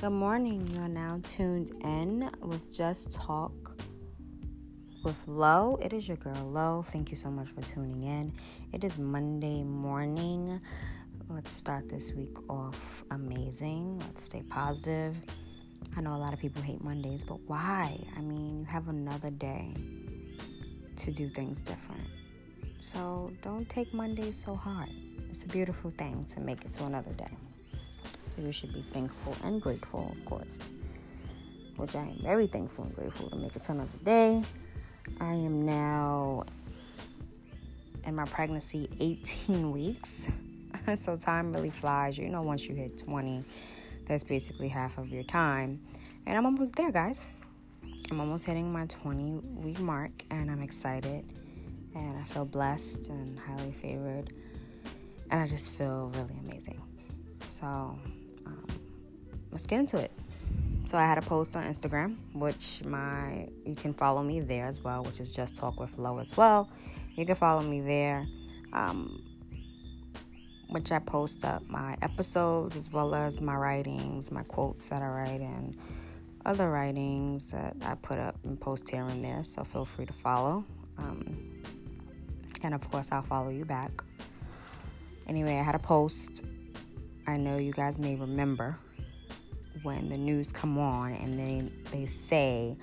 Good morning. You are now tuned in with Just Talk with Lo. It is your girl Lo. Thank you so much for tuning in. It is Monday morning. Let's start this week off amazing. Let's stay positive. I know a lot of people hate Mondays, but why? I mean, you have another day to do things different. So don't take Mondays so hard. It's a beautiful thing to make it to another day. So you should be thankful and grateful, of course. Which I am very thankful and grateful to make it to another day. I am now in my pregnancy 18 weeks. so time really flies. You know, once you hit 20, that's basically half of your time. And I'm almost there, guys. I'm almost hitting my 20 week mark, and I'm excited. And I feel blessed and highly favored. And I just feel really amazing. So, let's get into it. So I had a post on Instagram, which my you can follow me there as well, which is just talk with Lo as well. You can follow me there, um, which I post up my episodes as well as my writings, my quotes that I write, and other writings that I put up and post here and there. So feel free to follow, um, and of course I'll follow you back. Anyway, I had a post. I know you guys may remember when the news come on and they they say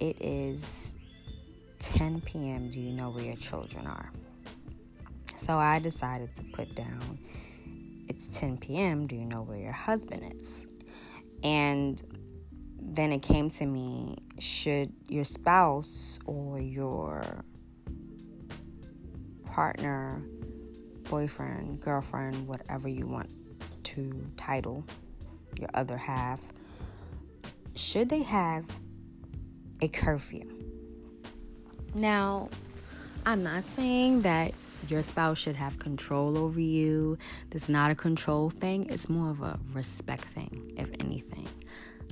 it is 10 p.m. Do you know where your children are? So I decided to put down it's 10 p.m. Do you know where your husband is? And then it came to me should your spouse or your partner, boyfriend, girlfriend, whatever you want to title your other half, should they have a curfew? Now, I'm not saying that your spouse should have control over you. This is not a control thing, it's more of a respect thing, if anything.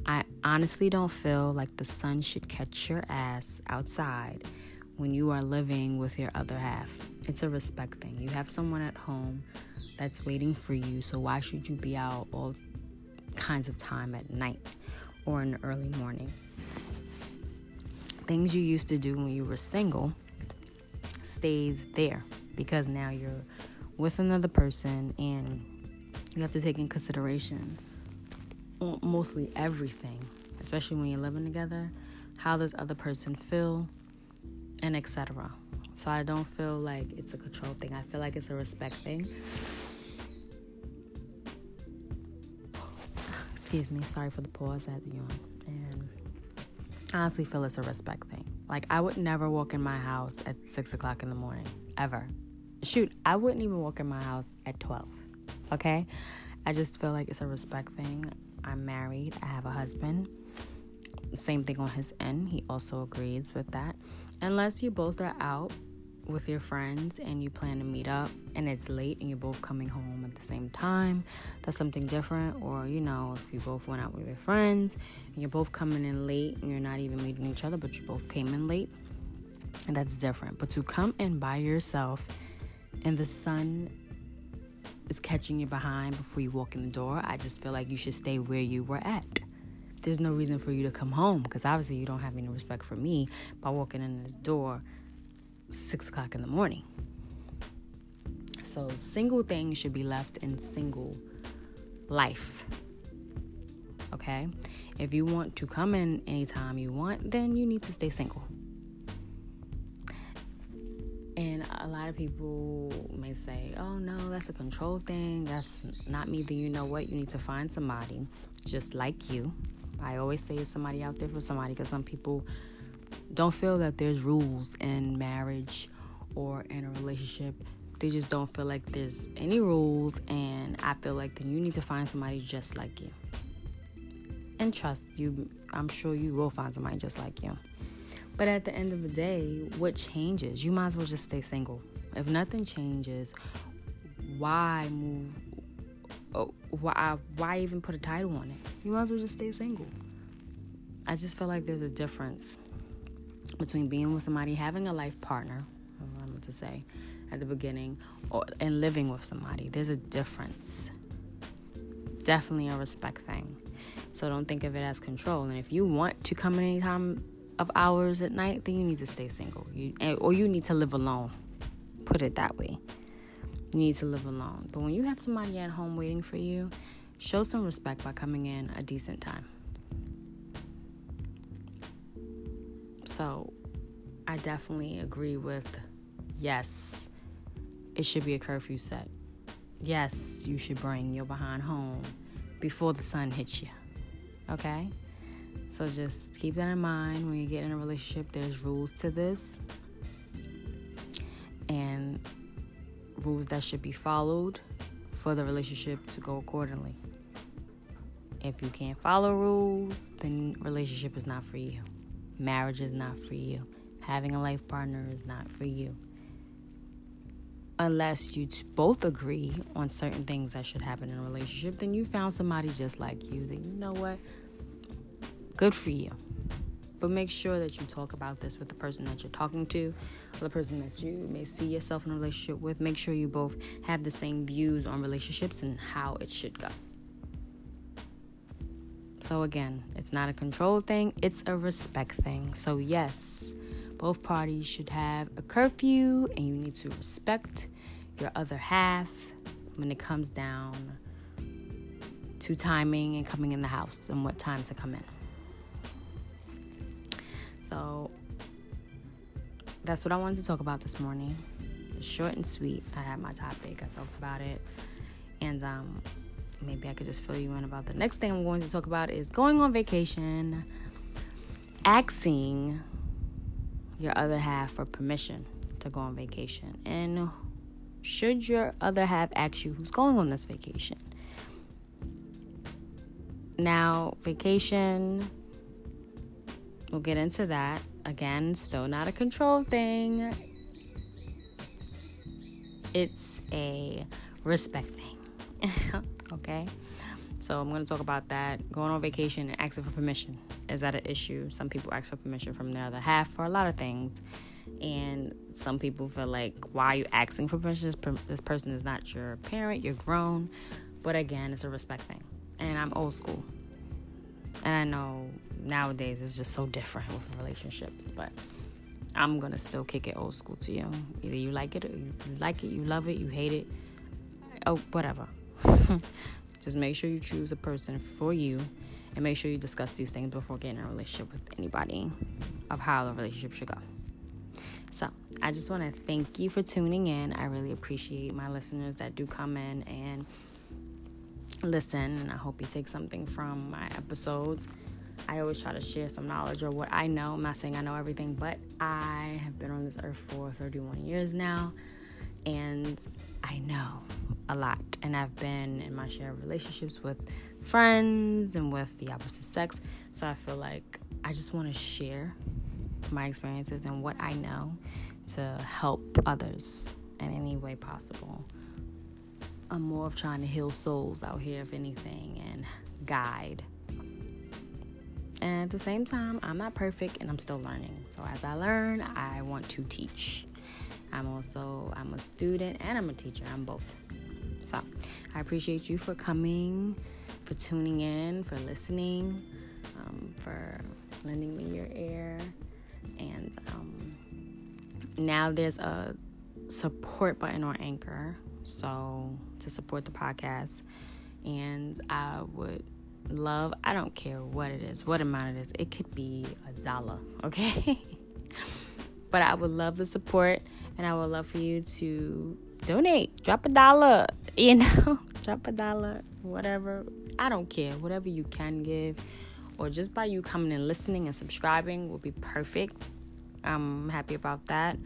I honestly don't feel like the sun should catch your ass outside when you are living with your other half. It's a respect thing. You have someone at home that's waiting for you, so why should you be out all kinds of time at night or in the early morning. Things you used to do when you were single stays there because now you're with another person and you have to take in consideration mostly everything, especially when you're living together. How does other person feel and etc. So I don't feel like it's a control thing. I feel like it's a respect thing. Excuse me, sorry for the pause, at the yawn. And I honestly feel it's a respect thing. Like, I would never walk in my house at 6 o'clock in the morning, ever. Shoot, I wouldn't even walk in my house at 12, okay? I just feel like it's a respect thing. I'm married, I have a husband. Same thing on his end, he also agrees with that. Unless you both are out with your friends and you plan to meet up and it's late and you're both coming home at the same time, that's something different. Or, you know, if you both went out with your friends and you're both coming in late and you're not even meeting each other, but you both came in late, and that's different. But to come in by yourself and the sun is catching you behind before you walk in the door, I just feel like you should stay where you were at. There's no reason for you to come home because obviously you don't have any respect for me by walking in this door six o'clock in the morning. So, single things should be left in single life. Okay? If you want to come in anytime you want, then you need to stay single. And a lot of people may say, oh no, that's a control thing. That's not me. Then you know what? You need to find somebody just like you. I always say it's somebody out there for somebody because some people don't feel that there's rules in marriage or in a relationship. They just don't feel like there's any rules, and I feel like then you need to find somebody just like you. And trust you, I'm sure you will find somebody just like you. But at the end of the day, what changes? You might as well just stay single. If nothing changes, why move? Oh, why why even put a title on it? You might as well just stay single. I just feel like there's a difference between being with somebody, having a life partner, I'm going to say at the beginning, or and living with somebody. There's a difference. definitely a respect thing. So don't think of it as control. And if you want to come any time of hours at night, then you need to stay single. You or you need to live alone. Put it that way. You need to live alone. But when you have somebody at home waiting for you, show some respect by coming in a decent time. So, I definitely agree with yes, it should be a curfew set. Yes, you should bring your behind home before the sun hits you. Okay? So just keep that in mind when you get in a relationship. There's rules to this. And rules that should be followed for the relationship to go accordingly. If you can't follow rules, then relationship is not for you. Marriage is not for you. Having a life partner is not for you. Unless you both agree on certain things that should happen in a relationship, then you found somebody just like you. Then you know what? Good for you. But make sure that you talk about this with the person that you're talking to, or the person that you may see yourself in a relationship with. Make sure you both have the same views on relationships and how it should go. So, again, it's not a control thing, it's a respect thing. So, yes, both parties should have a curfew, and you need to respect your other half when it comes down to timing and coming in the house and what time to come in. So that's what I wanted to talk about this morning. Short and sweet. I had my topic. I talked about it, and um, maybe I could just fill you in about the next thing I'm going to talk about is going on vacation, asking your other half for permission to go on vacation, and should your other half ask you who's going on this vacation. Now, vacation We'll get into that. Again, still not a control thing. It's a respect thing. okay? So I'm going to talk about that. Going on vacation and asking for permission. Is that an issue? Some people ask for permission from their other half for a lot of things. And some people feel like, why are you asking for permission? This person is not your parent, you're grown. But again, it's a respect thing. And I'm old school. And I know nowadays it's just so different with relationships, but I'm gonna still kick it old school to you. Either you like it or you like it, you love it, you hate it, oh whatever. just make sure you choose a person for you and make sure you discuss these things before getting in a relationship with anybody of how the relationship should go. So, I just want to thank you for tuning in. I really appreciate my listeners that do come in and listen, and I hope you take something from my episodes. I always try to share some knowledge or what I know. I'm not saying I know everything, but I have been on this earth for 31 years now, and I know a lot. And I've been in my share of relationships with friends and with the opposite sex. So I feel like I just want to share my experiences and what I know to help others in any way possible. I'm more of trying to heal souls out here, if anything, and guide. And at the same time, I'm not perfect and I'm still learning. So as I learn, I want to teach. I'm also I'm a student and I'm a teacher. I'm both. So I appreciate you for coming, for tuning in, for listening, um, for lending me your ear. And um, now there's a support button on Anchor so to support the podcast. And I would love, I don't care what it is, what amount it is, it could be a dollar, okay? but I would love the support and I would love for you to donate, drop a dollar, you know, drop a dollar, whatever. I don't care, whatever you can give, or just by you coming and listening and subscribing will be perfect. I'm happy about that.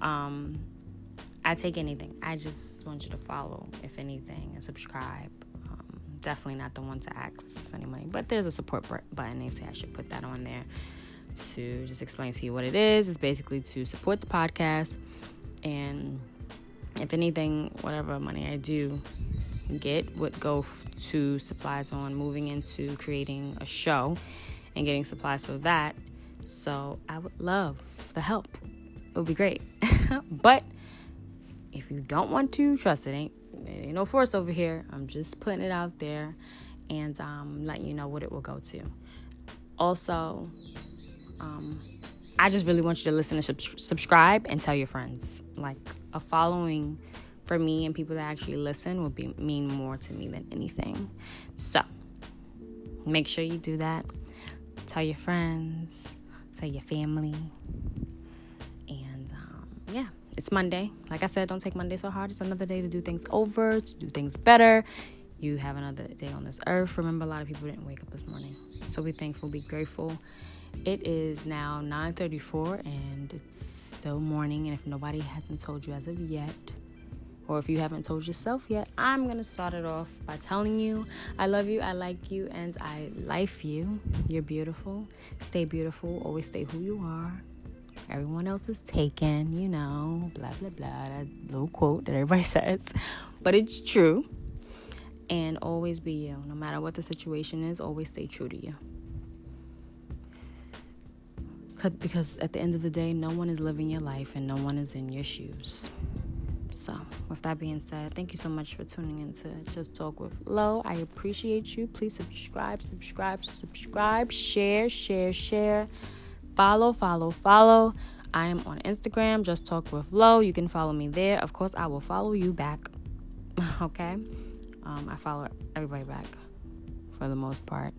Um, I take anything. I just want you to follow, if anything, and subscribe. Um, definitely not the one to ask for any money, but there's a support button. They say I should put that on there to just explain to you what it is. It's basically to support the podcast, and if anything, whatever money I do get would go to supplies on moving into creating a show and getting supplies for that. So I would love the help. It would be great. but If you don't want to, trust it ain't, it ain't no force over here. I'm just putting it out there and um, letting you know what it will go to. Also, um, I just really want you to listen and sub- subscribe and tell your friends. Like a following for me and people that actually listen would be mean more to me than anything. So make sure you do that. Tell your friends, tell your family, and um, yeah, it's Monday. Like I said, don't take Monday so hard. It's another day to do things over, to do things better. You have another day on this earth. Remember, a lot of people didn't wake up this morning, so be thankful, be grateful. It is now 9:34 and it's still morning. And if nobody hasn't told you as of yet, or if you haven't told yourself yet, I'm gonna start it off by telling you I love you, I like you, and I life you. You're beautiful. Stay beautiful. Always stay who you are. Everyone else is taken, you know, blah blah blah. That little quote that everybody says, but it's true. And always be you. No matter what the situation is, always stay true to you. Because at the end of the day, no one is living your life and no one is in your shoes. So, with that being said, thank you so much for tuning in to Just Talk with Lo. I appreciate you. Please subscribe, subscribe, subscribe, share, share, share, follow, follow, follow. I am on Instagram, Just Talk with Lo. You can follow me there. Of course, I will follow you back. okay? Um, I follow everybody back for the most part.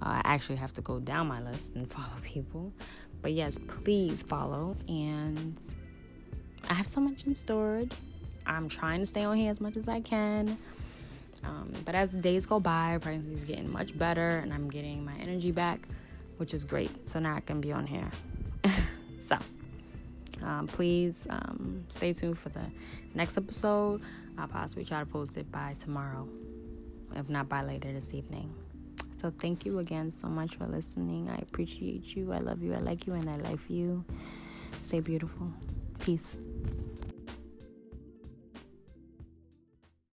Uh, I actually have to go down my list and follow people. But yes, please follow. And I have so much in storage. I'm trying to stay on here as much as I can. Um, but as the days go by, pregnancy is getting much better and I'm getting my energy back, which is great. So now I can be on here. so um, please um, stay tuned for the next episode. I'll possibly try to post it by tomorrow, if not by later this evening. So thank you again so much for listening. I appreciate you. I love you. I like you. And I love you. Stay beautiful. Peace.